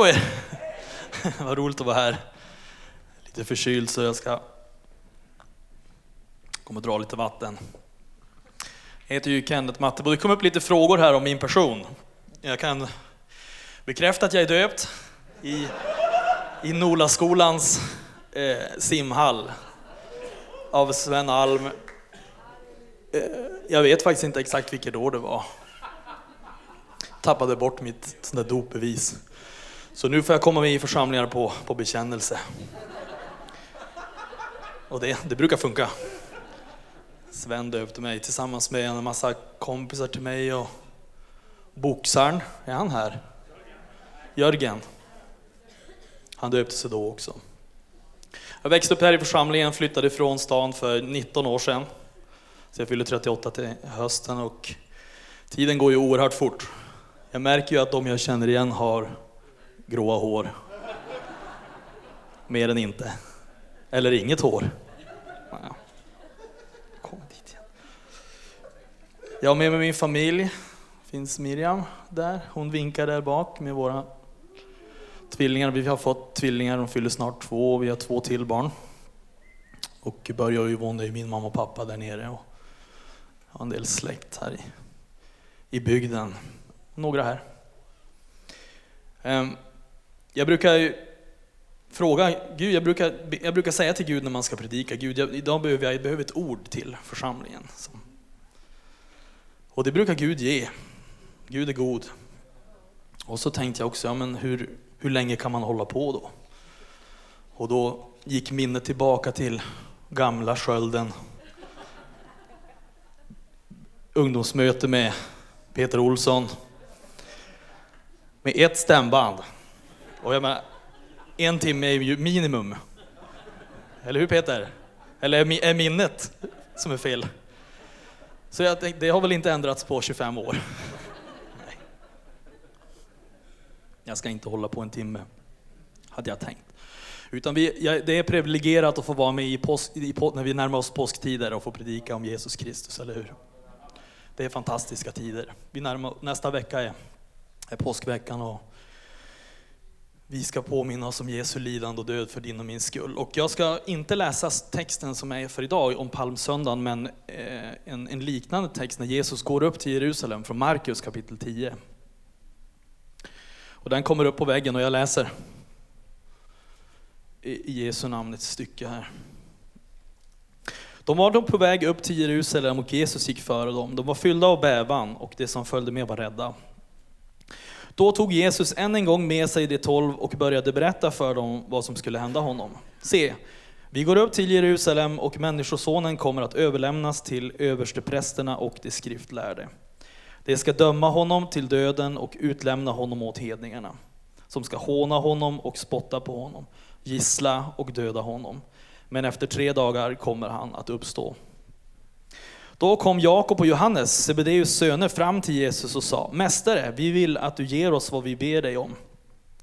På er! Vad roligt att vara här. Lite förkyld så jag ska kommer dra lite vatten. Jag heter ju Kenneth Mattebo. Det kom upp lite frågor här om min person. Jag kan bekräfta att jag är döpt i, i Nolaskolans eh, simhall av Sven Alm. Eh, jag vet faktiskt inte exakt vilket år det var. Tappade bort mitt sånt där dopbevis. Så nu får jag komma med i församlingar på, på bekännelse. Och det, det brukar funka. Sven döpte mig tillsammans med en massa kompisar till mig och boxaren, är han här? Jörgen. Han döpte sig då också. Jag växte upp här i församlingen, flyttade från stan för 19 år sedan. Så jag fyller 38 till hösten och tiden går ju oerhört fort. Jag märker ju att de jag känner igen har gråa hår. Mer än inte. Eller inget hår. Kom dit igen. Jag är med, med min familj. finns Miriam där. Hon vinkar där bak med våra tvillingar. Vi har fått tvillingar, de fyller snart två och vi har två till barn. Och Börje och Yvonne är min mamma och pappa där nere. Och jag har en del släkt här i, i bygden. Några här. Ehm, jag brukar fråga Gud, jag brukar, jag brukar säga till Gud när man ska predika, Gud, jag, idag behöver jag, jag behöver ett ord till församlingen. Och det brukar Gud ge. Gud är god. Och så tänkte jag också, ja, men hur, hur länge kan man hålla på då? Och då gick minnet tillbaka till gamla skölden. Ungdomsmöte med Peter Olsson. Med ett stämband. Och jag menar, en timme är ju minimum. Eller hur Peter? Eller är minnet som är fel? Så jag tänkte, det har väl inte ändrats på 25 år. Nej. Jag ska inte hålla på en timme, hade jag tänkt. Utan vi, det är privilegierat att få vara med i påsk, i, när vi närmar oss påsktider och få predika om Jesus Kristus, eller hur? Det är fantastiska tider. Vi närmar, nästa vecka är, är påskveckan och vi ska påminna oss om Jesu lidande och död för din och min skull. Och jag ska inte läsa texten som är för idag om palmsöndagen, men eh, en, en liknande text när Jesus går upp till Jerusalem från Markus kapitel 10. Och den kommer upp på väggen och jag läser i Jesu namn ett stycke här. De var då på väg upp till Jerusalem och Jesus gick före dem. De var fyllda av bävan och de som följde med var rädda. Då tog Jesus än en gång med sig de tolv och började berätta för dem vad som skulle hända honom. Se, vi går upp till Jerusalem och Människosonen kommer att överlämnas till översteprästerna och de skriftlärde. De ska döma honom till döden och utlämna honom åt hedningarna, som ska håna honom och spotta på honom, gissla och döda honom. Men efter tre dagar kommer han att uppstå. Då kom Jakob och Johannes, Sebedeus söner, fram till Jesus och sa, Mästare, vi vill att du ger oss vad vi ber dig om.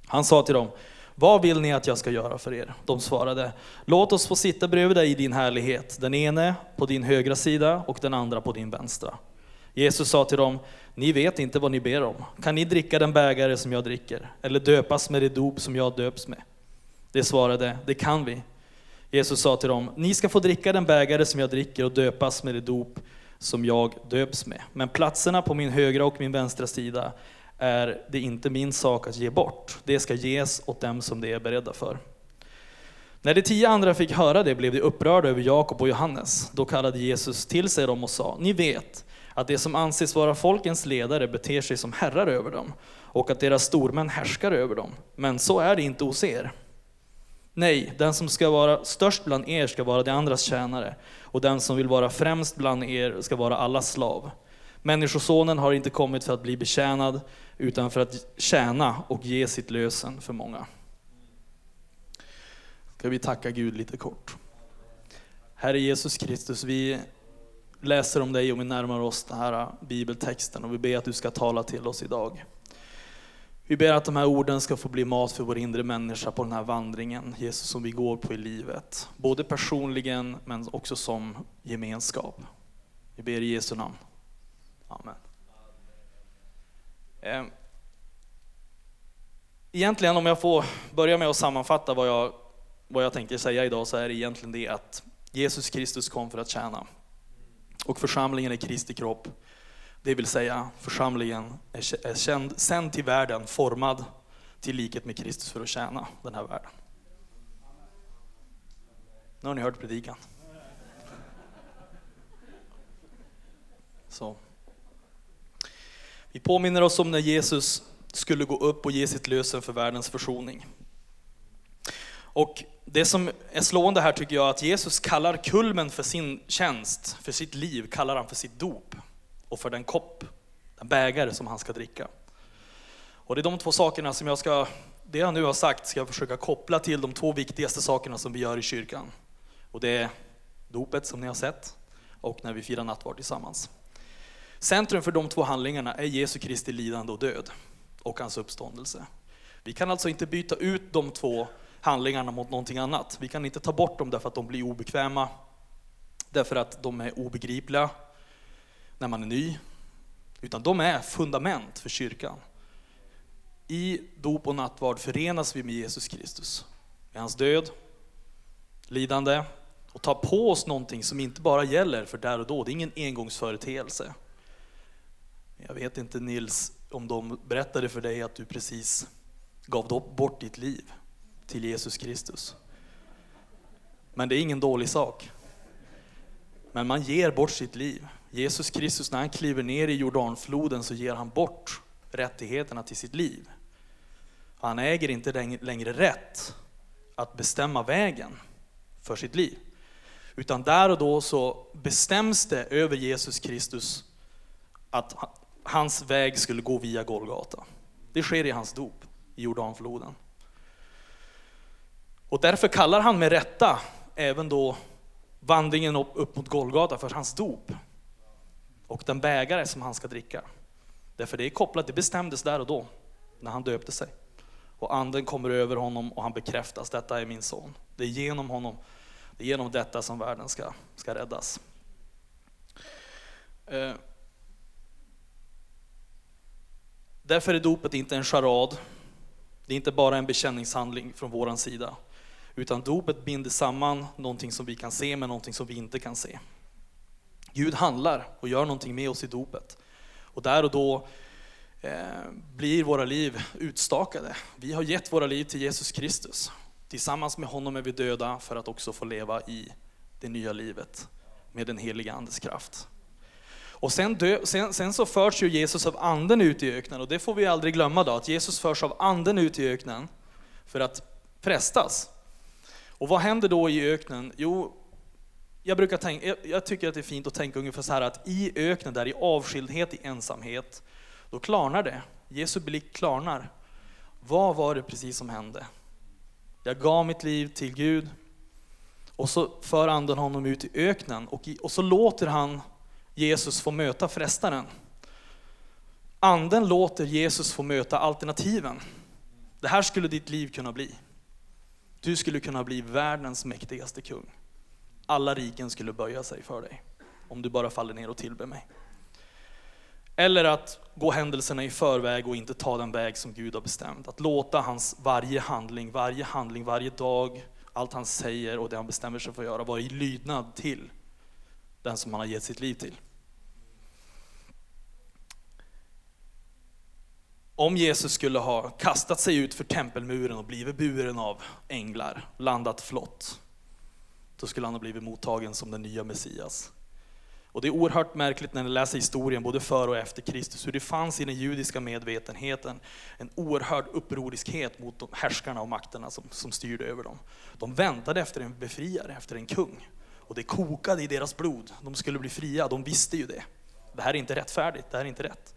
Han sa till dem, vad vill ni att jag ska göra för er? De svarade, låt oss få sitta bredvid dig i din härlighet, den ene på din högra sida och den andra på din vänstra. Jesus sa till dem, ni vet inte vad ni ber om. Kan ni dricka den bägare som jag dricker, eller döpas med det dop som jag döps med? De svarade, det kan vi. Jesus sa till dem, ni ska få dricka den bägare som jag dricker och döpas med det dop som jag döps med. Men platserna på min högra och min vänstra sida är det inte min sak att ge bort. Det ska ges åt dem som de är beredda för. När de tio andra fick höra det blev de upprörda över Jakob och Johannes. Då kallade Jesus till sig dem och sa, ni vet att de som anses vara folkens ledare beter sig som herrar över dem och att deras stormän härskar över dem. Men så är det inte hos er. Nej, den som ska vara störst bland er ska vara de andras tjänare, och den som vill vara främst bland er ska vara allas slav. Människosonen har inte kommit för att bli betjänad, utan för att tjäna och ge sitt lösen för många. Ska vi tacka Gud lite kort. Herre Jesus Kristus, vi läser om dig och vi närmar oss den här bibeltexten och vi ber att du ska tala till oss idag. Vi ber att de här orden ska få bli mat för vår inre människa på den här vandringen, Jesus, som vi går på i livet. Både personligen, men också som gemenskap. Vi ber i Jesu namn. Amen. Eh, egentligen om jag får börja med att sammanfatta vad jag, vad jag tänker säga idag så är det egentligen det att Jesus Kristus kom för att tjäna. Och församlingen är Kristi kropp. Det vill säga församlingen är känd, sänd till världen, formad till likhet med Kristus för att tjäna den här världen. Nu har ni hört predikan. Så. Vi påminner oss om när Jesus skulle gå upp och ge sitt lösen för världens försoning. Och det som är slående här tycker jag att Jesus kallar kulmen för sin tjänst, för sitt liv, kallar han för sitt dop. Och för den kopp, den bägare som han ska dricka. Och det är de två sakerna som jag ska, det jag nu har sagt, ska jag försöka koppla till de två viktigaste sakerna som vi gör i kyrkan. Och det är dopet som ni har sett och när vi firar nattvard tillsammans. Centrum för de två handlingarna är Jesu Kristi lidande och död och hans uppståndelse. Vi kan alltså inte byta ut de två handlingarna mot någonting annat. Vi kan inte ta bort dem därför att de blir obekväma, därför att de är obegripliga när man är ny, utan de är fundament för kyrkan. I dop och nattvard förenas vi med Jesus Kristus, med hans död, lidande och tar på oss någonting som inte bara gäller för där och då, det är ingen engångsföreteelse. Jag vet inte Nils om de berättade för dig att du precis gav bort ditt liv till Jesus Kristus. Men det är ingen dålig sak. Men man ger bort sitt liv. Jesus Kristus, när han kliver ner i Jordanfloden så ger han bort rättigheterna till sitt liv. Han äger inte längre rätt att bestämma vägen för sitt liv. Utan där och då så bestäms det över Jesus Kristus att hans väg skulle gå via Golgata. Det sker i hans dop i Jordanfloden. Och därför kallar han med rätta även då vandringen upp, upp mot Golgata för hans dop. Och den bägare som han ska dricka. Därför det är kopplat, det bestämdes där och då, när han döpte sig. Och anden kommer över honom och han bekräftas, detta är min son. Det är genom honom, det är genom detta som världen ska, ska räddas. Eh. Därför är dopet inte en charad. Det är inte bara en bekänningshandling från våran sida. Utan dopet binder samman någonting som vi kan se med någonting som vi inte kan se. Gud handlar och gör någonting med oss i dopet. Och där och då eh, blir våra liv utstakade. Vi har gett våra liv till Jesus Kristus. Tillsammans med honom är vi döda för att också få leva i det nya livet med den heliga Andes kraft. Och sen, dö, sen, sen, så förs ju Jesus av anden ut i öknen och det får vi aldrig glömma då, att Jesus förs av anden ut i öknen för att prästas. Och vad händer då i öknen? Jo, jag, brukar tänka, jag tycker att det är fint att tänka ungefär så här att i öknen, där i avskildhet, i ensamhet, då klarnar det. Jesu blick klarnar. Vad var det precis som hände? Jag gav mitt liv till Gud och så för anden honom ut i öknen och, i, och så låter han Jesus få möta frestaren. Anden låter Jesus få möta alternativen. Det här skulle ditt liv kunna bli. Du skulle kunna bli världens mäktigaste kung. Alla riken skulle böja sig för dig om du bara faller ner och tillber mig. Eller att gå händelserna i förväg och inte ta den väg som Gud har bestämt. Att låta hans varje handling, varje handling, varje dag, allt han säger och det han bestämmer sig för att göra vara i lydnad till den som han har gett sitt liv till. Om Jesus skulle ha kastat sig ut för tempelmuren och blivit buren av änglar, landat flott, då skulle han ha blivit mottagen som den nya Messias. Och det är oerhört märkligt när ni läser historien, både före och efter Kristus, hur det fanns i den judiska medvetenheten en oerhörd upproriskhet mot de härskarna och makterna som, som styrde över dem. De väntade efter en befriare, efter en kung. Och det kokade i deras blod. De skulle bli fria, de visste ju det. Det här är inte rättfärdigt, det här är inte rätt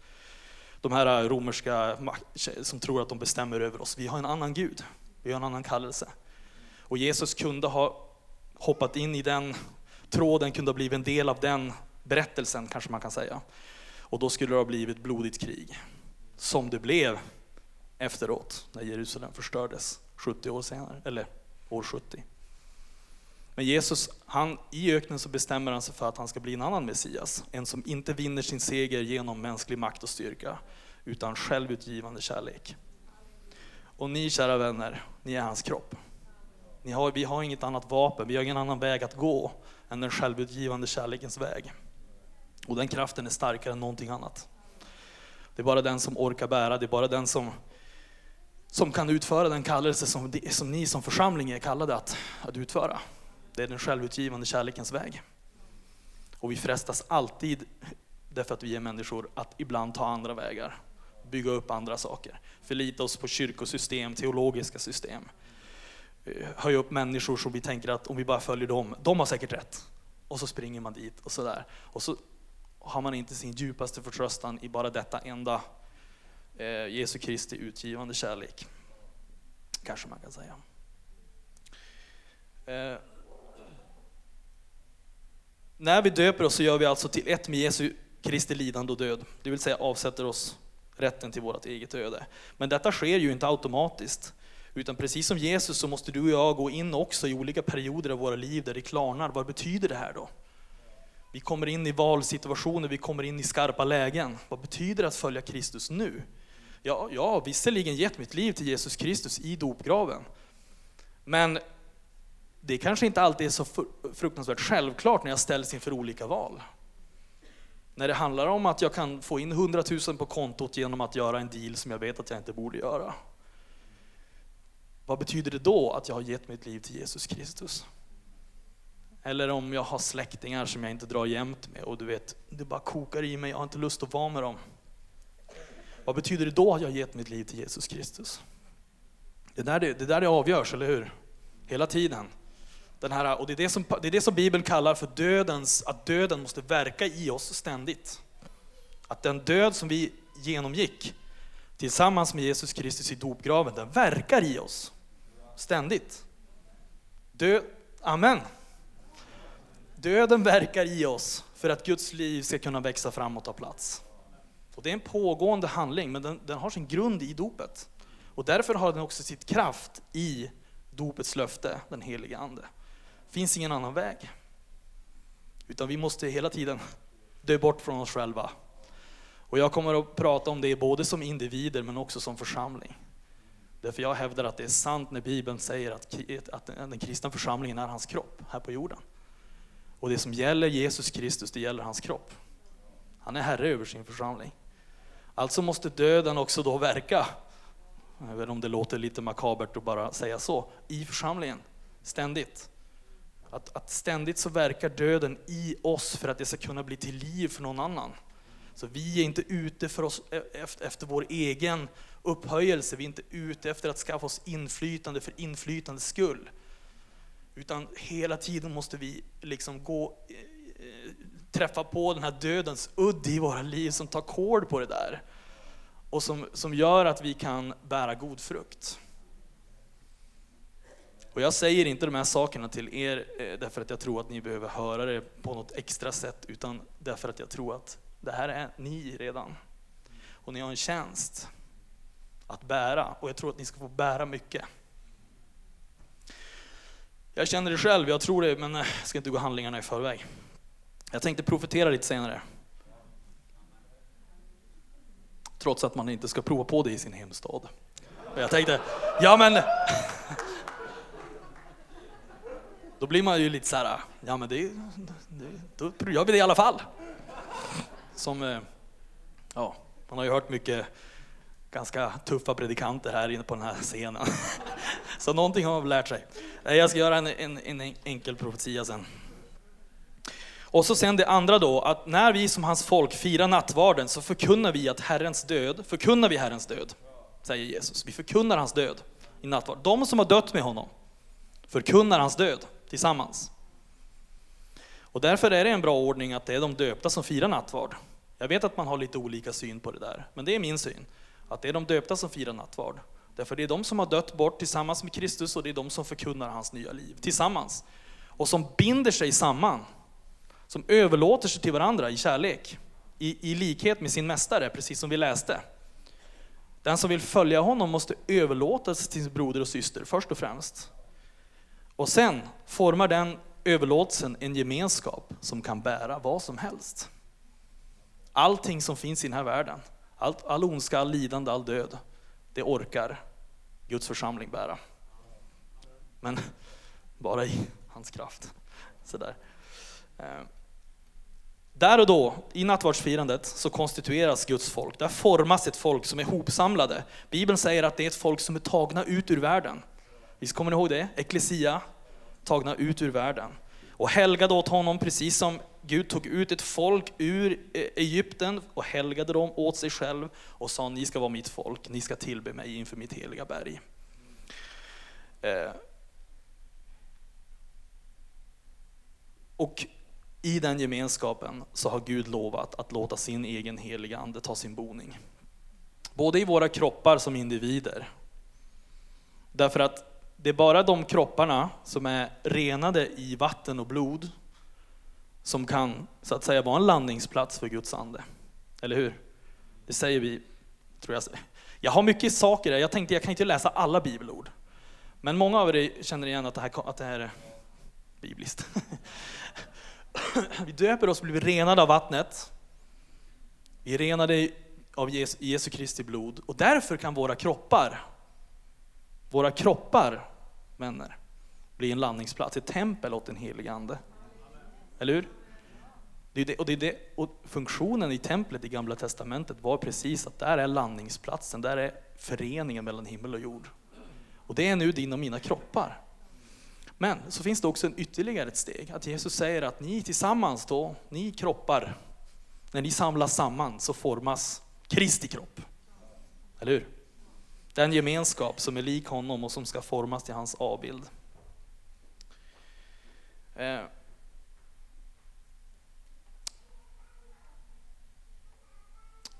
de här äh, romerska som tror att de bestämmer över oss. Vi har en annan Gud, vi har en annan kallelse. Och Jesus kunde ha hoppat in i den tråden, kunde ha blivit en del av den berättelsen kanske man kan säga. Och då skulle det ha blivit blodigt krig. Som det blev efteråt när Jerusalem förstördes 70 år senare, eller år 70. Men Jesus, han, i öknen så bestämmer han sig för att han ska bli en annan Messias. En som inte vinner sin seger genom mänsklig makt och styrka, utan självutgivande kärlek. Och ni kära vänner, ni är hans kropp. Ni har, vi har inget annat vapen, vi har ingen annan väg att gå än den självutgivande kärlekens väg. Och den kraften är starkare än någonting annat. Det är bara den som orkar bära, det är bara den som, som kan utföra den kallelse som, som ni som församling är kallade att, att utföra. Det är den självutgivande kärlekens väg. Och vi frestas alltid, därför att vi är människor, att ibland ta andra vägar. Bygga upp andra saker. Förlita oss på kyrkosystem, teologiska system. Eh, Höja upp människor som vi tänker att om vi bara följer dem, de har säkert rätt. Och så springer man dit och sådär. Och så har man inte sin djupaste förtröstan i bara detta enda eh, Jesu Kristi utgivande kärlek. Kanske man kan säga. Eh, när vi döper oss så gör vi alltså till ett med Jesu Kristi lidande och död. Det vill säga avsätter oss rätten till vårt eget öde. Men detta sker ju inte automatiskt. Utan precis som Jesus så måste du och jag gå in också i olika perioder av våra liv där det klarnar. Vad betyder det här då? Vi kommer in i valsituationer, vi kommer in i skarpa lägen. Vad betyder det att följa Kristus nu? Ja, jag har visserligen gett mitt liv till Jesus Kristus i dopgraven. Men det kanske inte alltid är så fruktansvärt självklart när jag ställs inför olika val. När det handlar om att jag kan få in 100 000 på kontot genom att göra en deal som jag vet att jag inte borde göra. Vad betyder det då att jag har gett mitt liv till Jesus Kristus? Eller om jag har släktingar som jag inte drar jämt med och du vet, det bara kokar i mig, jag har inte lust att vara med dem. Vad betyder det då att jag har gett mitt liv till Jesus Kristus? Det är där det, det, där det avgörs, eller hur? Hela tiden. Den här, och det är det, som, det är det som Bibeln kallar för dödens, att döden måste verka i oss ständigt. Att den död som vi genomgick tillsammans med Jesus Kristus i dopgraven, den verkar i oss ständigt. Dö amen. Döden verkar i oss för att Guds liv ska kunna växa fram och ta plats. Och det är en pågående handling, men den, den har sin grund i dopet. Och därför har den också sitt kraft i dopets löfte, den heliga Ande. Det finns ingen annan väg. Utan vi måste hela tiden dö bort från oss själva. Och jag kommer att prata om det både som individer men också som församling. Därför jag hävdar att det är sant när Bibeln säger att, att den kristna församlingen är hans kropp här på jorden. Och det som gäller Jesus Kristus, det gäller hans kropp. Han är herre över sin församling. Alltså måste döden också då verka, även om det låter lite makabert att bara säga så, i församlingen, ständigt. Att, att ständigt så verkar döden i oss för att det ska kunna bli till liv för någon annan. Så vi är inte ute för oss e-, efter, vår egen upphöjelse, vi är inte ute efter att skaffa oss inflytande för inflytandets skull. Utan hela tiden måste vi liksom gå, e-, e-, träffa på den här dödens udd i våra liv som tar kål på det där. Och som, som gör att vi kan bära god frukt. Och jag säger inte de här sakerna till er därför att jag tror att ni behöver höra det på något extra sätt, utan därför att jag tror att det här är ni redan. Och ni har en tjänst att bära, och jag tror att ni ska få bära mycket. Jag känner det själv, jag tror det, men eh, jag ska inte gå handlingarna i förväg. Jag tänkte profetera lite senare. Trots att man inte ska prova på det i sin hemstad. Och jag tänkte, ja men... Då blir man ju lite så här, ja men det, det, då gör vi det i alla fall. Som, eh, ja, man har ju hört mycket ganska tuffa predikanter här inne på den här scenen. Så någonting har man lärt sig. Eh, jag ska göra en, en, en enkel profetia sen. Och så sen det andra då, att när vi som hans folk firar nattvarden så förkunnar vi att Herrens död, förkunnar vi Herrens död, säger Jesus. Vi förkunnar hans död i nattvarden. De som har dött med honom förkunnar hans död tillsammans. Och därför är det en bra ordning att det är de döpta som firar nattvard. Jag vet att man har lite olika syn på det där, men det är min syn. Att det är de döpta som firar nattvard. Därför det är de som har dött bort tillsammans med Kristus och det är de som förkunnar hans nya liv tillsammans. Och som binder sig samman. Som överlåter sig till varandra i kärlek. I, i likhet med sin mästare, precis som vi läste. Den som vill följa honom måste överlåta sig till sin broder och syster först och främst. Och sen formar den överlåtelsen en gemenskap som kan bära vad som helst. Allting som finns i den här världen, all, all ondska, all lidande, all död, det orkar Guds församling bära. Men bara i hans kraft. Så där. Eh, där och då, i nattvardsfirandet, så konstitueras Guds folk. Där formas ett folk som är hopsamlade. Bibeln säger att det är ett folk som är tagna ut ur världen. Visst kommer ni ihåg det? Eklesia, tagna ut ur världen. Och helgade åt honom precis som Gud tog ut ett folk ur eh, Egypten och helgade dem åt sig själv och sa ni ska vara mitt folk, ni ska tillbe mig inför mitt heliga berg. Eh, och i den gemenskapen så har Gud lovat att låta sin egen heliga ande ta sin boning. Både i våra kroppar som individer. Därför att det är bara de kropparna som är renade i vatten och blod som kan så att säga vara en landningsplats för Guds ande. Eller hur? Det säger vi, tror jag. Jag har mycket saker där, jag tänkte jag kan inte läsa alla bibelord. Men många av er känner igen att det här, att det här är bibliskt. Vi döper oss och blir renade av vattnet. Vi är renade av Jesu, Jesu Kristi blod och därför kan våra kroppar, våra kroppar, vänner, bli en landningsplats, ett tempel åt den helige Ande. Eller hur? Det är det, och, det är det, och funktionen i templet i Gamla Testamentet var precis att där är landningsplatsen, där är föreningen mellan himmel och jord. Och det är nu din och mina kroppar. Men så finns det också en ytterligare ett steg, att Jesus säger att ni tillsammans då, ni kroppar, när ni samlas samman så formas Kristi kropp. Eller hur? Den gemenskap som är lik honom och som ska formas till hans avbild. Eh.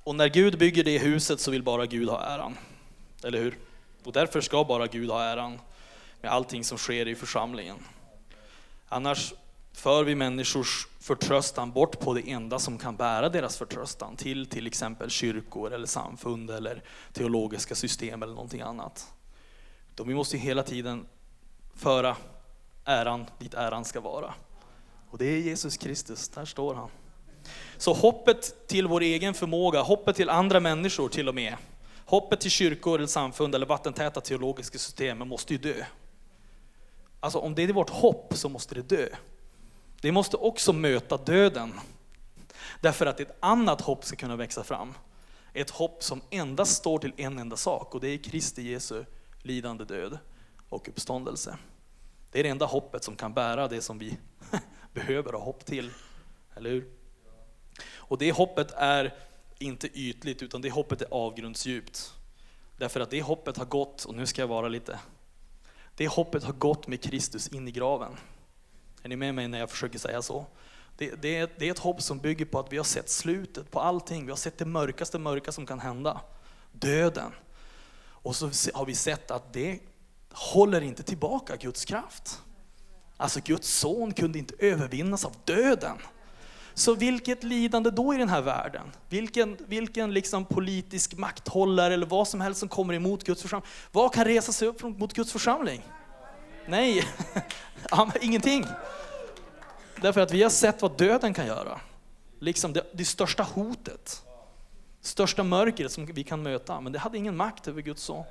Och när Gud bygger det huset så vill bara Gud ha äran. Eller hur? Och därför ska bara Gud ha äran med allting som sker i församlingen. Annars för vi människors förtröstan bort på det enda som kan bära deras förtröstan till till exempel kyrkor eller samfund eller teologiska system eller någonting annat. Då vi måste hela tiden föra äran dit äran ska vara. Och det är Jesus Kristus, där står han. Så hoppet till vår egen förmåga, hoppet till andra människor till och med, hoppet till kyrkor eller samfund eller vattentäta teologiska system måste ju dö. Alltså om det är vårt hopp så måste det dö. Det måste också möta döden. Därför att ett annat hopp ska kunna växa fram. Ett hopp som endast står till en enda sak och det är Kristi Jesu lidande död och uppståndelse. Det är det enda hoppet som kan bära det som vi behöver ha hopp till. Eller hur? Och det hoppet är inte ytligt utan det hoppet är avgrundsdjupt. Därför att det hoppet har gått, och nu ska jag vara lite det hoppet har gått med Kristus in i graven. Är ni med mig när jag försöker säga så? Det, det, är, det är ett hopp som bygger på att vi har sett slutet på allting. Vi har sett det mörkaste mörka som kan hända. Döden. Och så har vi sett att det håller inte tillbaka Guds kraft. Alltså Guds son kunde inte övervinnas av döden. Så vilket lidande då i den här världen? Vilken, vilken liksom politisk makthållare eller vad som helst som kommer emot Guds församling. Vad kan resa sig upp mot Guds församling? Nej, ingenting. Därför att vi har sett vad döden kan göra. Liksom det, det största hotet, största mörkret som vi kan möta. Men det hade ingen makt över Guds son.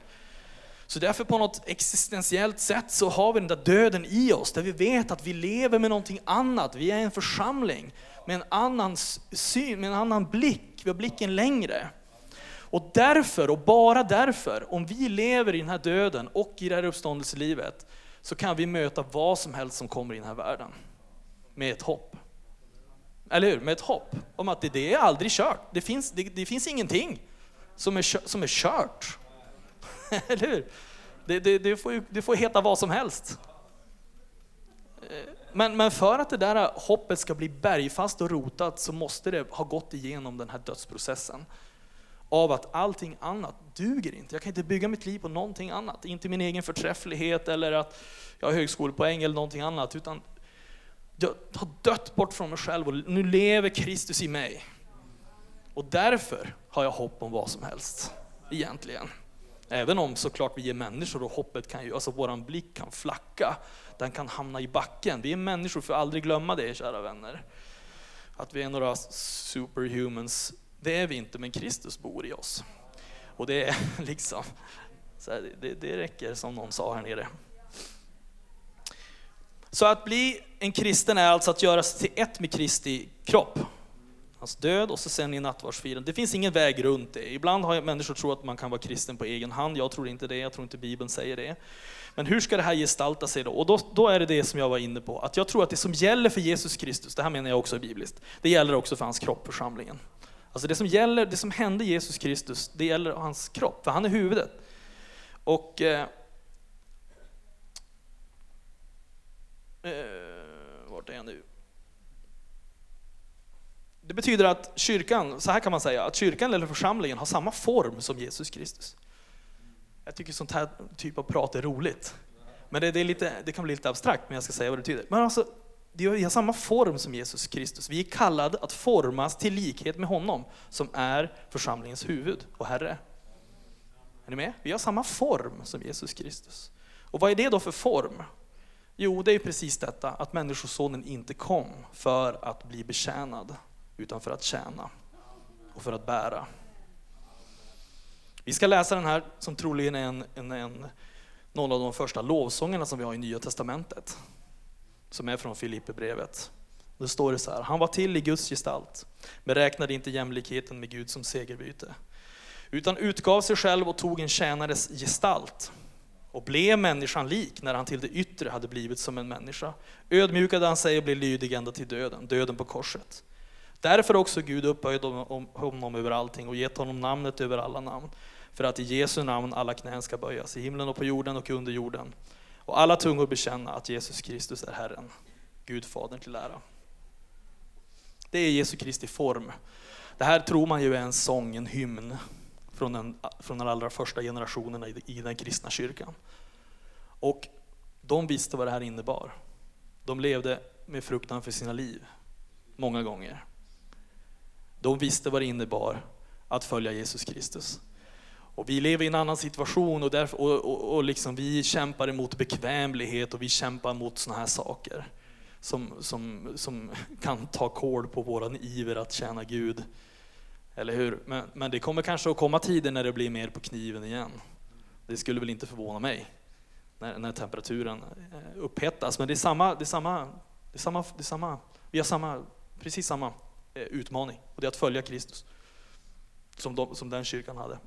Så därför på något existentiellt sätt så har vi den där döden i oss, där vi vet att vi lever med någonting annat. Vi är en församling med en annan syn, med en annan blick. Vi har blicken längre. Och därför, och bara därför, om vi lever i den här döden och i det här uppståndelselivet, så kan vi möta vad som helst som kommer i den här världen. Med ett hopp. Eller hur? Med ett hopp om att det, det är aldrig kört. Det finns, det, det finns ingenting som är, som är kört. Eller hur? Det, det, det, får det får heta vad som helst. Eh, men, men för att det där hoppet ska bli bergfast och rotat så måste det ha gått igenom den här dödsprocessen. Av att allting annat duger inte. Jag kan inte bygga mitt liv på någonting annat. Inte min egen förträfflighet eller att jag har högskolepoäng eller någonting annat. Utan jag har dött bort från mig själv och nu lever Kristus i mig. Och därför har jag hopp om vad som helst, egentligen. Även om såklart vi är människor och hoppet kan ju, alltså våran blick kan flacka den kan hamna i backen. Vi är människor, för aldrig glömma det kära vänner. Att vi är några superhumans, det är vi inte, men Kristus bor i oss. Och det är liksom, Så här, det, det räcker som någon sa här nere. Så att bli en kristen är alltså att göra sig till ett med Kristi kropp. Hans död och så sen i nattvardsfirandet. Det finns ingen väg runt det. Ibland har människor trott att man kan vara kristen på egen hand. Jag tror inte det, jag tror inte Bibeln säger det. Men hur ska det här gestalta sig då? Och då, då är det det som jag var inne på, att jag tror att det som gäller för Jesus Kristus, det här menar jag också är bibliskt, det gäller också för hans kropp, församlingen. Alltså det som gäller, det som hände Jesus Kristus, det gäller hans kropp, för han är huvudet. Och eh, eh, vart är jag nu? Det betyder att kyrkan, så här kan man säga, att kyrkan eller församlingen har samma form som Jesus Kristus. Jag tycker sånt här typ av prat är roligt. Men det, det, är lite, det kan bli lite abstrakt, men jag ska säga vad det betyder. Men alltså, vi har samma form som Jesus Kristus. Vi är kallade att formas till likhet med honom, som är församlingens huvud och Herre. Är ni med? Vi har samma form som Jesus Kristus. Och vad är det då för form? Jo, det är precis detta, att Människosonen inte kom för att bli betjänad, utan för att tjäna och för att bära. Vi ska läsa den här som troligen är en, en, en, någon av de första lovsångerna som vi har i Nya Testamentet. Som är från Filipperbrevet. Då står det så här, han var till i Guds gestalt, men räknade inte jämlikheten med Gud som segerbyte. Utan utgav sig själv och tog en tjänares gestalt och blev människan lik när han till det yttre hade blivit som en människa. Ödmjukade han sig och blev lydig ända till döden, döden på korset. Därför också Gud upphöjt honom över allting och gett honom namnet över alla namn. För att i Jesu namn alla knän ska böjas, i himlen och på jorden och under jorden. Och alla tungor bekänna att Jesus Kristus är Herren, Gud Fadern till ära. Det är Jesu Kristi form. Det här tror man ju är en sång, en hymn från den, från den allra första generationerna i, i den kristna kyrkan. Och de visste vad det här innebar. De levde med fruktan för sina liv, många gånger. De visste vad det innebar att följa Jesus Kristus. Och vi lever i en annan situation och, därför, och, och, och liksom vi kämpar emot bekvämlighet och vi kämpar mot sådana här saker som, som, som kan ta kål på våran iver att tjäna Gud. Eller hur? Men, men det kommer kanske att komma tider när det blir mer på kniven igen. Det skulle väl inte förvåna mig när, när temperaturen eh, upphettas. Men det är samma, det är samma, det är samma, det är samma vi har samma, precis samma eh, utmaning och det är att följa Kristus som, de, som den kyrkan hade.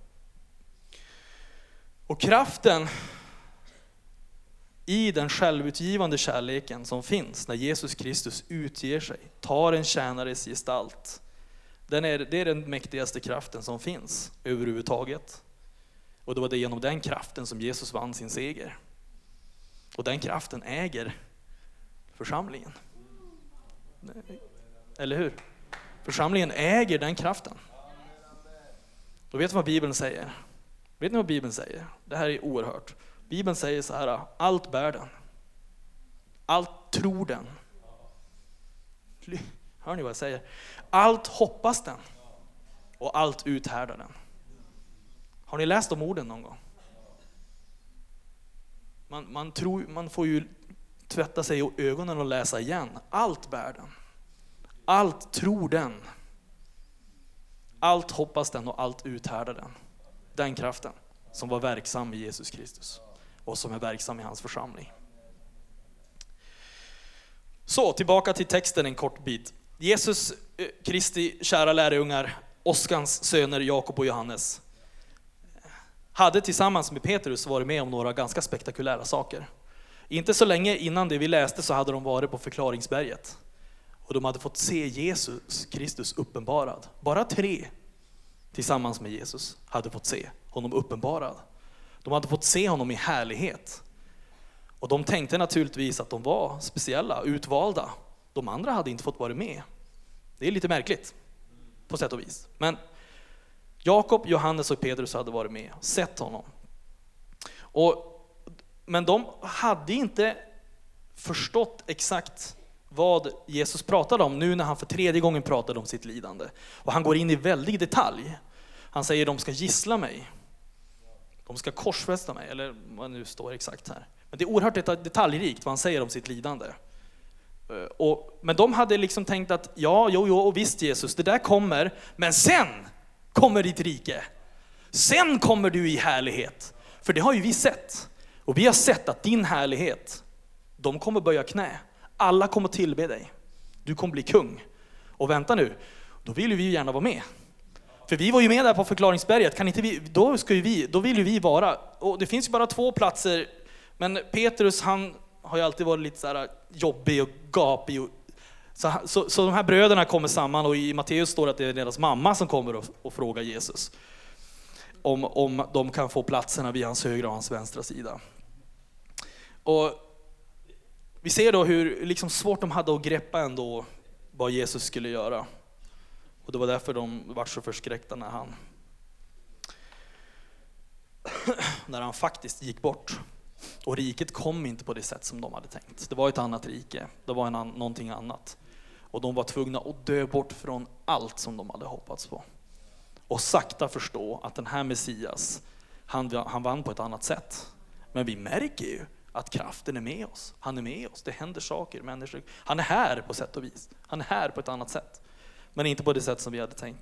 Och kraften i den självutgivande kärleken som finns när Jesus Kristus utger sig, tar en tjänares gestalt. Den är, det är den mäktigaste kraften som finns överhuvudtaget. Och det var det genom den kraften som Jesus vann sin seger. Och den kraften äger församlingen. Eller hur? Församlingen äger den kraften. Då vet du vad Bibeln säger? Vet ni vad Bibeln säger? Det här är oerhört. Bibeln säger så här, allt bär den. Allt tror den. Hör ni vad jag säger? Allt hoppas den. Och allt uthärdar den. Har ni läst de orden någon gång? Man, man, tror, man får ju tvätta sig i ögonen och läsa igen. Allt bär den. Allt tror den. Allt hoppas den och allt uthärdar den den kraften som var verksam i Jesus Kristus och som är verksam i hans församling. Så tillbaka till texten en kort bit. Jesus eh, Kristi kära lärjungar, Oskans söner Jakob och Johannes, hade tillsammans med Petrus varit med om några ganska spektakulära saker. Inte så länge innan det vi läste så hade de varit på förklaringsberget och de hade fått se Jesus Kristus uppenbarad. Bara tre tillsammans med Jesus hade fått se honom uppenbarad. De hade fått se honom i härlighet. Och de tänkte naturligtvis att de var speciella, utvalda. De andra hade inte fått vara med. Det är lite märkligt på sätt och vis. Men Jakob, Johannes och Petrus hade varit med, sett honom. Och, men de hade inte förstått exakt vad Jesus pratade om nu när han för tredje gången pratade om sitt lidande. Och han går in i väldig detalj. Han säger de ska gissla mig. De ska korsfästa mig, eller vad nu står exakt här. Men det är oerhört detaljrikt vad han säger om sitt lidande. Eh, och, men de hade liksom tänkt att ja, jo, jo, och visst Jesus, det där kommer, men sen kommer ditt rike. Sen kommer du i härlighet. För det har ju vi sett. Och vi har sett att din härlighet, de kommer böja knä. Alla kommer tillbe dig. Du kommer bli kung. Och vänta nu, då vill ju vi gärna vara med. För vi var ju med där på förklaringsberget, kan inte vi, då, ska ju vi, då vill ju vi vara. Och det finns ju bara två platser, men Petrus han har ju alltid varit lite så här jobbig och gapig. Och, så, så, så de här bröderna kommer samman och i Matteus står det att det är deras mamma som kommer och, och frågar Jesus om, om de kan få platserna vid hans högra och hans vänstra sida. Och vi ser då hur liksom svårt de hade att greppa ändå vad Jesus skulle göra. Och det var därför de var så förskräckta när han, när han faktiskt gick bort. Och riket kom inte på det sätt som de hade tänkt. Det var ett annat rike, det var en an, någonting annat. Och de var tvungna att dö bort från allt som de hade hoppats på. Och sakta förstå att den här Messias, han, han vann på ett annat sätt. Men vi märker ju att kraften är med oss. Han är med oss, det händer saker. Människor. Han är här på sätt och vis. Han är här på ett annat sätt. Men inte på det sätt som vi hade tänkt.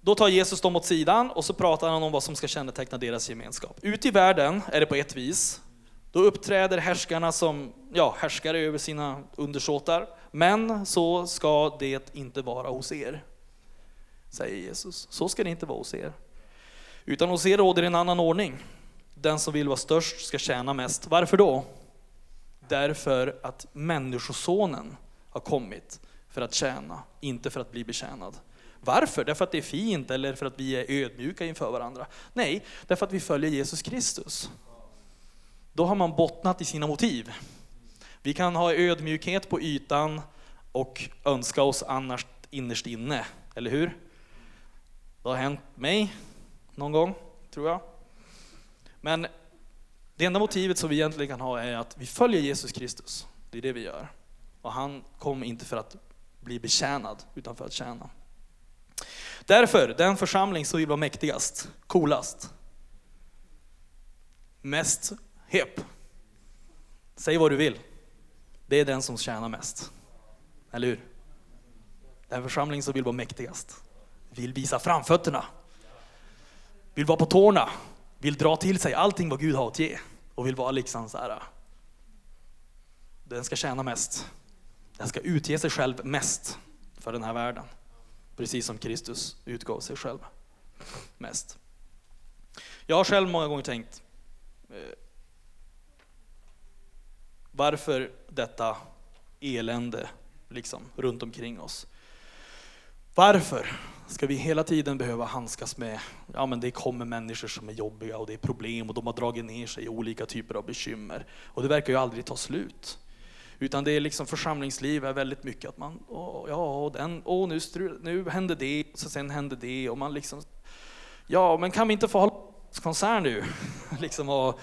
Då tar Jesus dem åt sidan och så pratar han om vad som ska känneteckna deras gemenskap. Ute i världen är det på ett vis. Då uppträder härskarna som ja, härskare över sina undersåtar. Men så ska det inte vara hos er, säger Jesus. Så ska det inte vara hos er. Utan hos er råder en annan ordning. Den som vill vara störst ska tjäna mest. Varför då? Därför att Människosonen har kommit för att tjäna, inte för att bli betjänad. Varför? Därför att det är fint eller för att vi är ödmjuka inför varandra? Nej, därför att vi följer Jesus Kristus. Då har man bottnat i sina motiv. Vi kan ha ödmjukhet på ytan och önska oss annars innerst inne, eller hur? Det har hänt mig någon gång, tror jag. Men det enda motivet som vi egentligen kan ha är att vi följer Jesus Kristus. Det är det vi gör. Och han kom inte för att bli betjänad, utan för att tjäna. Därför, den församling som vill vara mäktigast, coolast, mest hep, säg vad du vill, det är den som tjänar mest. Eller hur? Den församling som vill vara mäktigast, vill visa framfötterna, vill vara på tårna, vill dra till sig allting vad Gud har att ge och vill vara liksom så här. Den ska tjäna mest. Den ska utge sig själv mest för den här världen. Precis som Kristus utgav sig själv mest. Jag har själv många gånger tänkt eh, varför detta elände liksom runt omkring oss. Varför ska vi hela tiden behöva handskas med, ja men det kommer människor som är jobbiga och det är problem och de har dragit ner sig i olika typer av bekymmer. Och det verkar ju aldrig ta slut. Utan det är liksom församlingsliv är väldigt mycket att man, åh, ja, och den, åh, nu, nu hände det, så sen hände det och man liksom, ja men kan vi inte få hålla konsert nu? liksom och,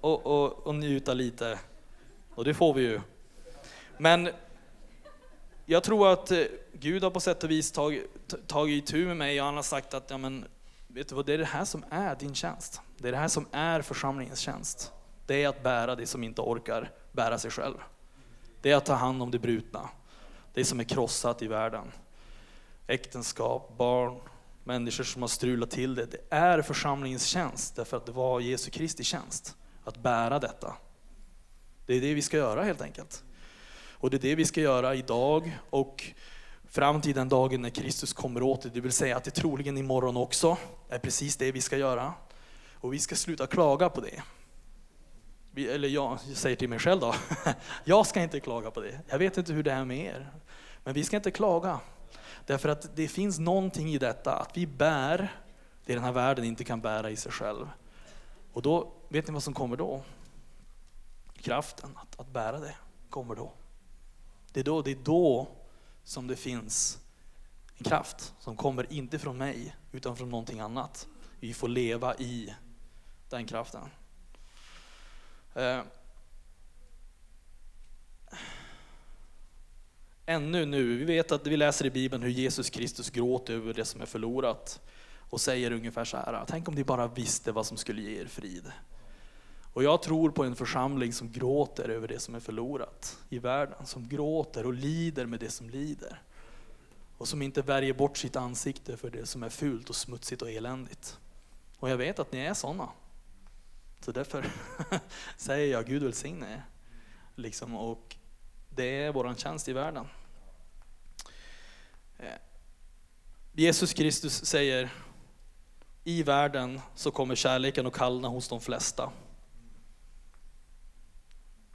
och, och, och njuta lite. Och det får vi ju. Men jag tror att eh, Gud har på sätt och vis tagit, tagit itu med mig och han har sagt att ja, men, vet du vad, det är det här som är din tjänst. Det är det här som är församlingens tjänst. Det är att bära det som inte orkar bära sig själv. Det är att ta hand om det brutna, det som är krossat i världen. Äktenskap, barn, människor som har strulat till det. Det är församlingens tjänst, därför att det var Jesu Kristi tjänst att bära detta. Det är det vi ska göra helt enkelt. Och det är det vi ska göra idag och fram till den dagen när Kristus kommer åter, det vill säga att det troligen imorgon också är precis det vi ska göra. Och vi ska sluta klaga på det. Vi, eller jag, jag säger till mig själv då, jag ska inte klaga på det. Jag vet inte hur det är med er. Men vi ska inte klaga. Därför att det finns någonting i detta, att vi bär det den här världen inte kan bära i sig själv. Och då, vet ni vad som kommer då? Kraften att, att bära det kommer då. Det är då, det är då som det finns en kraft som kommer inte från mig utan från någonting annat. Vi får leva i den kraften. Eh, ännu nu, vi vet att vi läser i Bibeln hur Jesus Kristus gråter över det som är förlorat och säger ungefär så här, tänk om ni bara visste vad som skulle ge er frid. Och jag tror på en församling som gråter över det som är förlorat i världen, som gråter och lider med det som lider. och som inte värjer bort sitt ansikte för det som är fult och smutsigt och eländigt. Och jag vet att ni är sådana. Så därför säger jag Gud välsigne er. Liksom, och det är vår tjänst i världen. Eh, Jesus Kristus säger, i världen så kommer kärleken att kallna hos de flesta.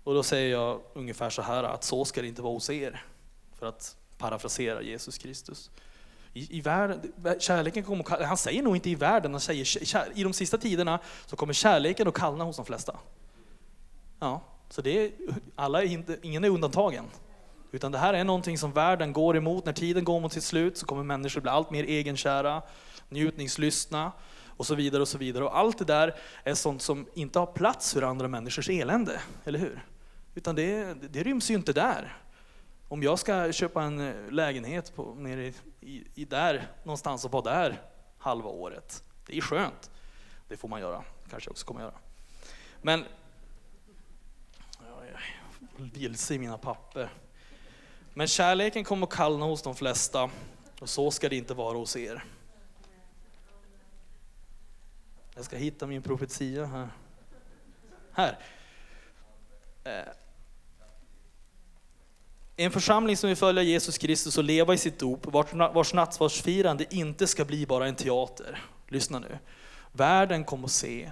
Och då säger jag ungefär så här att så ska det inte vara hos er. För att parafrasera Jesus Kristus. I, i världen, kärleken kommer, han säger nog inte i världen, han säger i de sista tiderna så kommer kärleken att kallna hos de flesta. Ja, så det är, alla är inte, ingen är undantagen. Utan det här är någonting som världen går emot. När tiden går mot sitt slut så kommer människor bli allt mer egenkära, njutningslystna och så vidare. Och så vidare. Och allt det där är sånt som inte har plats för andra människors elände, eller hur? Utan det, det ryms ju inte där. Om jag ska köpa en lägenhet på, nere i, i, där någonstans och vara där halva året, det är skönt. Det får man göra, kanske också kommer göra. Men, jag är vilse i mina papper. Men kärleken kommer att kallna hos de flesta och så ska det inte vara hos er. Jag ska hitta min profetia här. Här. Eh, en församling som vill följa Jesus Kristus och leva i sitt dop, vars nattvardsfirande inte ska bli bara en teater. Lyssna nu. Världen kommer att se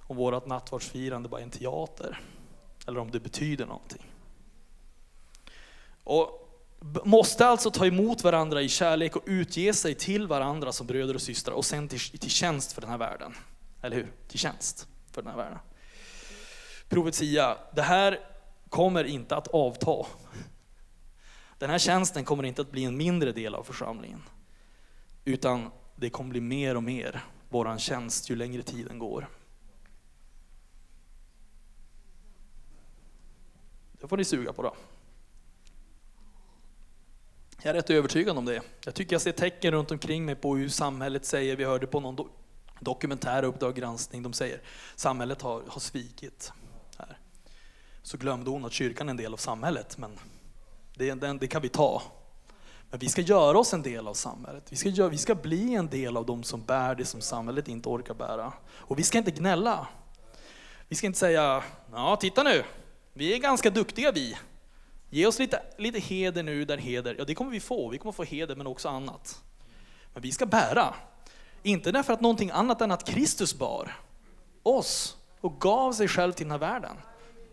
om vårt nattvardsfirande bara är en teater, eller om det betyder någonting. Och måste alltså ta emot varandra i kärlek och utge sig till varandra som bröder och systrar och sen till, till tjänst för den här världen. Eller hur? Till tjänst för den här världen. Profetia, det här kommer inte att avta. Den här tjänsten kommer inte att bli en mindre del av församlingen. Utan det kommer bli mer och mer våran tjänst ju längre tiden går. Det får ni suga på då. Jag är rätt övertygad om det. Jag tycker jag ser tecken runt omkring mig på hur samhället säger, vi hörde på någon do dokumentär Uppdrag granskning, de säger samhället har, har svikit. Här. Så glömde hon att kyrkan är en del av samhället, men det, den, det kan vi ta. Men vi ska göra oss en del av samhället. Vi ska, göra, vi ska bli en del av de som bär det som samhället inte orkar bära. Och vi ska inte gnälla. Vi ska inte säga, ja titta nu, vi är ganska duktiga vi. Ge oss lite, lite heder nu där heder, ja det kommer vi få, vi kommer få heder men också annat. Men vi ska bära. Inte därför att någonting annat än att Kristus bar oss och gav sig själv till den här världen.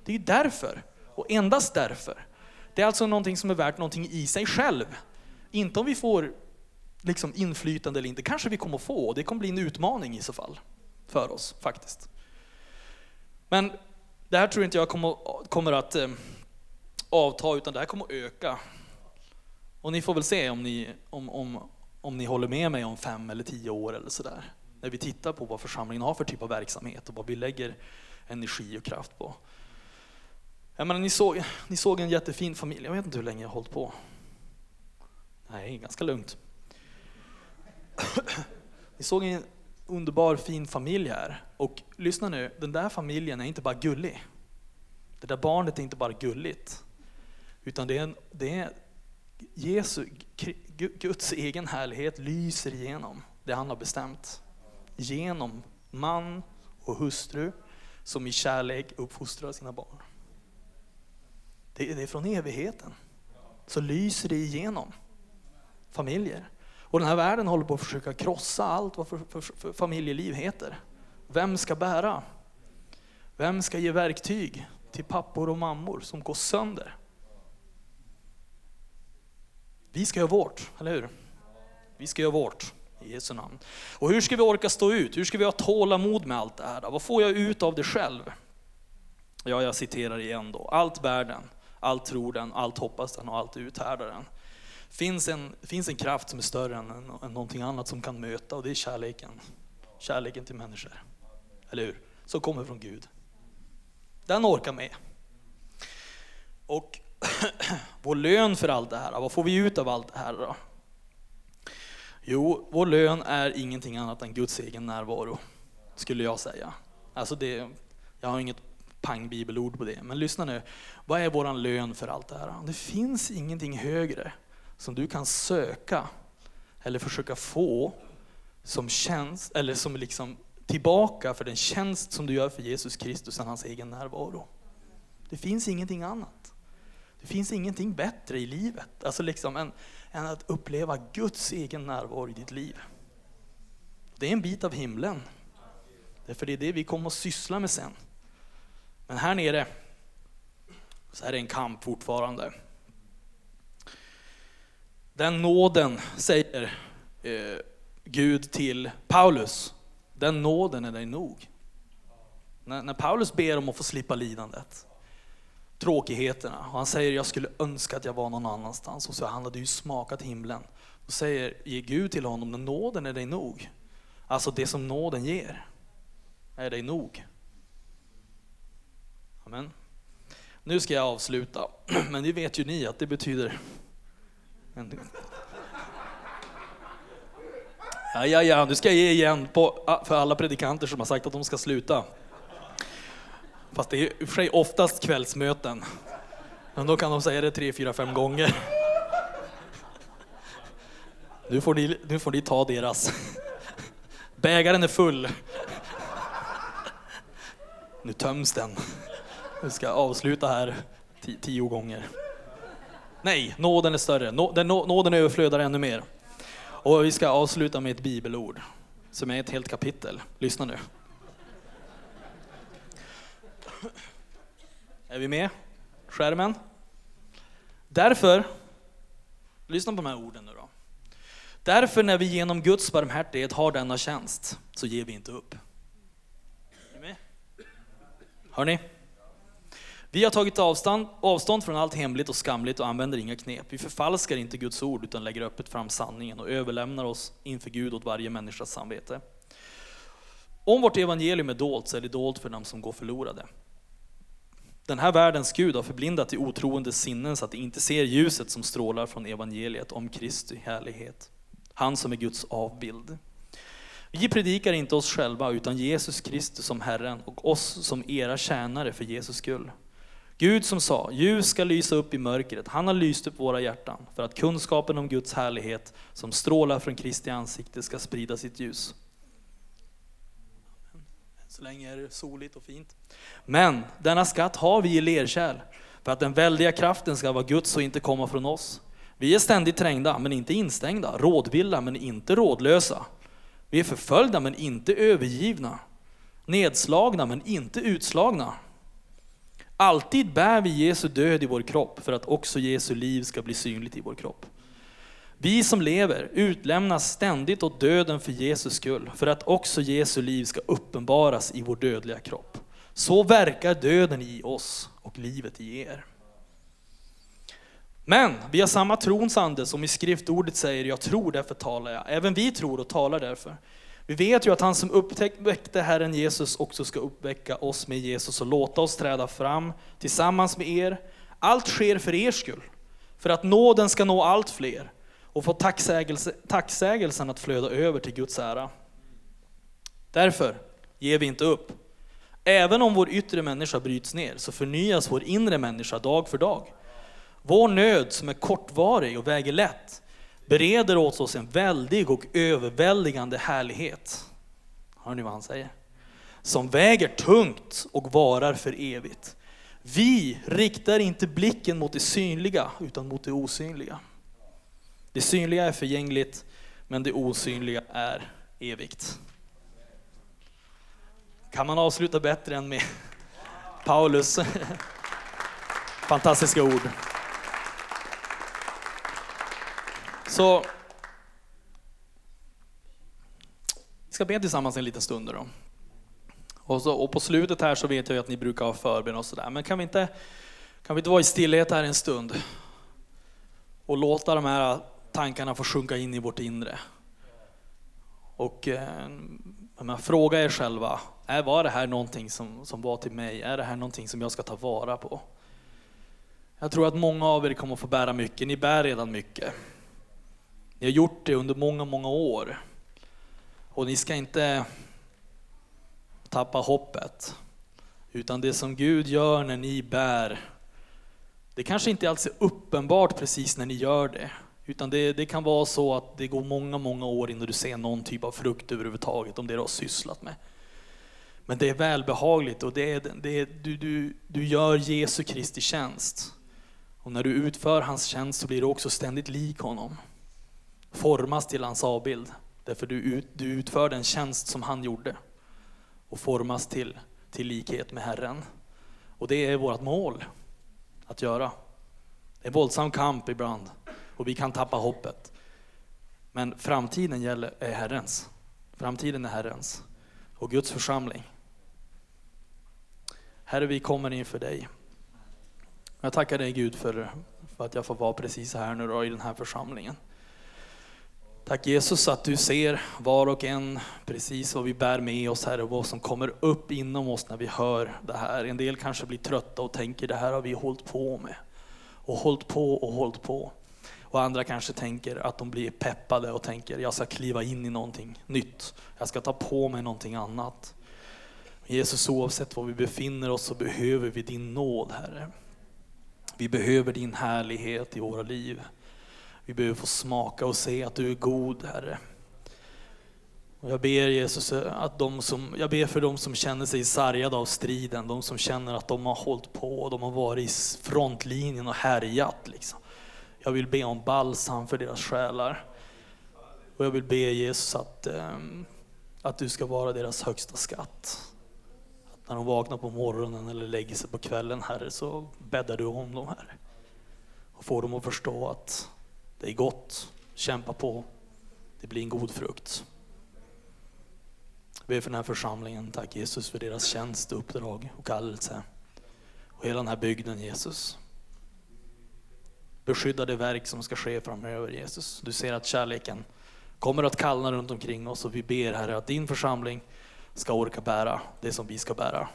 Det är därför, och endast därför. Det är alltså någonting som är värt någonting i sig själv. Inte om vi får liksom inflytande eller inte, kanske vi kommer att få, det kommer bli en utmaning i så fall. För oss faktiskt. Men det här tror inte jag kommer, kommer att eh, avta, utan det här kommer att öka. Och ni får väl se om ni, om, om, om ni håller med mig om fem eller tio år eller sådär. När vi tittar på vad församlingen har för typ av verksamhet och vad vi lägger energi och kraft på. Jag menar, ni, såg, ni såg en jättefin familj, jag vet inte hur länge jag har hållit på. Nej, ganska lugnt. Ni såg en underbar fin familj här. Och lyssna nu, den där familjen är inte bara gullig. Det där barnet är inte bara gulligt. Utan det är, en, det är Jesu, Guds egen härlighet lyser igenom det han har bestämt. Genom man och hustru som i kärlek uppfostrar sina barn. Det är från evigheten. Så lyser det igenom familjer. Och den här världen håller på att försöka krossa allt vad för, för, för familjeliv heter. Vem ska bära? Vem ska ge verktyg till pappor och mammor som går sönder? Vi ska göra vårt, eller hur? Vi ska göra vårt i Jesu namn. Och hur ska vi orka stå ut? Hur ska vi ha tålamod med allt det här? Vad får jag ut av det själv? Ja, jag citerar igen då. Allt bär den, allt tror den, allt hoppas den och allt uthärdar den. finns en, finns en kraft som är större än, än, än någonting annat som kan möta och det är kärleken. Kärleken till människor. Eller hur? Som kommer från Gud. Den orkar med. Och vår lön för allt det här, vad får vi ut av allt det här då? Jo, vår lön är ingenting annat än Guds egen närvaro, skulle jag säga. Alltså det, jag har inget pang-bibelord på det, men lyssna nu. Vad är vår lön för allt det här? Det finns ingenting högre som du kan söka eller försöka få som tjänst, eller som liksom tillbaka för den tjänst som du gör för Jesus Kristus än hans egen närvaro. Det finns ingenting annat. Det finns ingenting bättre i livet alltså liksom än, än att uppleva Guds egen närvaro i ditt liv. Det är en bit av himlen. Därför det är det vi kommer att syssla med sen. Men här nere så är det en kamp fortfarande. Den nåden, säger eh, Gud till Paulus, den nåden är dig nog. När, när, Paulus ber om att få slippa lidandet, tråkigheterna, och han säger jag skulle önska att jag var någon annanstans, och så han hade ju smakat himlen. Då säger ger Gud till honom, den nåden är dig nog. Alltså det som nåden ger, är dig nog. Amen. Nu ska jag avsluta, men det vet ju ni att det betyder Ja, ja, ja, nu ska jag ge igen på, ah, för alla predikanter som har sagt att de ska sluta. Fast det är i och för sig oftast kvällsmöten. Men då kan de säga det tre, fyra, fem gånger. Nu får ni, nu får ni ta deras. Bägaren är full. Nu töms den. Vi ska avsluta här tio gånger. Nej, nåden är större. Nåden överflödar ännu mer. Och vi ska avsluta med ett bibelord som är ett helt kapitel. Lyssna nu. Är vi med? Skärmen? Därför, lyssna på de här orden nu då. Därför när vi genom Guds barmhärtighet har denna tjänst, så ger vi inte upp. Är ni med? Hör ni? Vi har tagit avstånd, avstånd från allt hemligt och skamligt och använder inga knep. Vi förfalskar inte Guds ord utan lägger öppet fram sanningen och överlämnar oss inför Gud åt varje människas samvete. Om vårt evangelium är dolt så är det dolt för dem som går förlorade. Den här världens Gud har förblindat de otroende sinnen så att de inte ser ljuset som strålar från evangeliet om Kristi härlighet. Han som är Guds avbild. Vi predikar inte oss själva utan Jesus Kristus som Herren och oss som era tjänare för Jesus skull. Gud som sa, ljus ska lysa upp i mörkret, han har lyst upp våra hjärtan för att kunskapen om Guds härlighet som strålar från Kristi ansikte ska sprida sitt ljus. Så länge är det soligt och fint. Men denna skatt har vi i lerkärl för att den väldiga kraften ska vara Guds och inte komma från oss. Vi är ständigt trängda men inte instängda, rådvilla men inte rådlösa. Vi är förföljda men inte övergivna, nedslagna men inte utslagna. Alltid bär vi Jesu död i vår kropp för att också Jesu liv ska bli synligt i vår kropp. Vi som lever utlämnas ständigt åt döden för Jesus skull, för att också Jesu liv ska uppenbaras i vår dödliga kropp. Så verkar döden i oss och livet i er. Men vi har samma trons ande som i skriftordet säger, jag tror därför talar jag. Även vi tror och talar därför. Vi vet ju att han som uppväckte Herren Jesus också ska uppväcka oss med Jesus och låta oss träda fram tillsammans med er. Allt sker för er skull, för att nåden ska nå allt fler och få tacksägelse, tacksägelsen att flöda över till Guds ära. Därför ger vi inte upp. Även om vår yttre människa bryts ner så förnyas vår inre människa dag för dag. Vår nöd som är kortvarig och väger lätt bereder åt oss en väldig och överväldigande härlighet. Hör ni vad han säger? Som väger tungt och varar för evigt. Vi riktar inte blicken mot det synliga utan mot det osynliga. Det synliga är förgängligt men det osynliga är evigt. Kan man avsluta bättre än med Paulus fantastiska ord? Så vi ska be tillsammans en liten stund då. Och, så, och på slutet här så vet jag att ni brukar ha förbön och sådär, men kan vi, inte, kan vi inte vara i stillhet här en stund? Och låta de här tankarna få sjunka in i vårt inre. Och eh, fråga er själva, är, var det här någonting som, som var till mig? Är det här någonting som jag ska ta vara på? Jag tror att många av er kommer att få bära mycket, ni bär redan mycket. Ni har gjort det under många, många år. Och ni ska inte tappa hoppet. Utan det som Gud gör när ni bär, det kanske inte alls är uppenbart precis när ni gör det. Utan det, det kan vara så att det går många, många år innan du ser någon typ av frukt överhuvudtaget, om det du har sysslat med. Men det är välbehagligt och det är, det är, du, du, du gör Jesu Kristi tjänst. Och när du utför hans tjänst så blir du också ständigt lik honom. Formas till hans avbild. Därför du, ut, du utför den tjänst som han gjorde. Och formas till, till likhet med Herren. Och det är vårt mål att göra. Det är en våldsam kamp ibland och vi kan tappa hoppet. Men framtiden gäller, är Herrens. Framtiden är Herrens och Guds församling. Herre, vi kommer inför dig. Jag tackar dig Gud för, för att jag får vara precis här nu då, i den här församlingen. Tack Jesus att du ser var och en precis vad vi bär med oss Herre och vad som kommer upp inom oss när vi hör det här. En del kanske blir trötta och tänker det här har vi hållit på med. Och hållit på och hållit på. Och andra kanske tänker att de blir peppade och tänker jag ska kliva in i någonting nytt. Jag ska ta på mig någonting annat. Jesus, oavsett var vi befinner oss så behöver vi din nåd, Herre. Vi behöver din härlighet i våra liv. Vi behöver få smaka och se att du är god, Herre. Och jag ber Jesus att de som, jag ber för de som känner sig sargade av striden, de som känner att de har hållit på, de har varit i frontlinjen och härjat. Liksom. Jag vill be om balsam för deras själar. Och jag vill be Jesus att, ehm, att du ska vara deras högsta skatt. Att när de vaknar på morgonen eller lägger sig på kvällen, Herre, så bäddar du om dem, Herre. Och får dem att förstå att det är gott, kämpa på, det blir en god frukt. Jag ber för den här församlingen, tack Jesus för deras tjänst, uppdrag och kallelse. Och hela den här bygden Jesus. Beskydda det verk som ska ske framöver Jesus. Du ser att kärleken kommer att kallna runt omkring oss och vi ber Herre att din församling ska orka bära det som vi ska bära.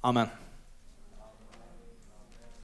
Amen.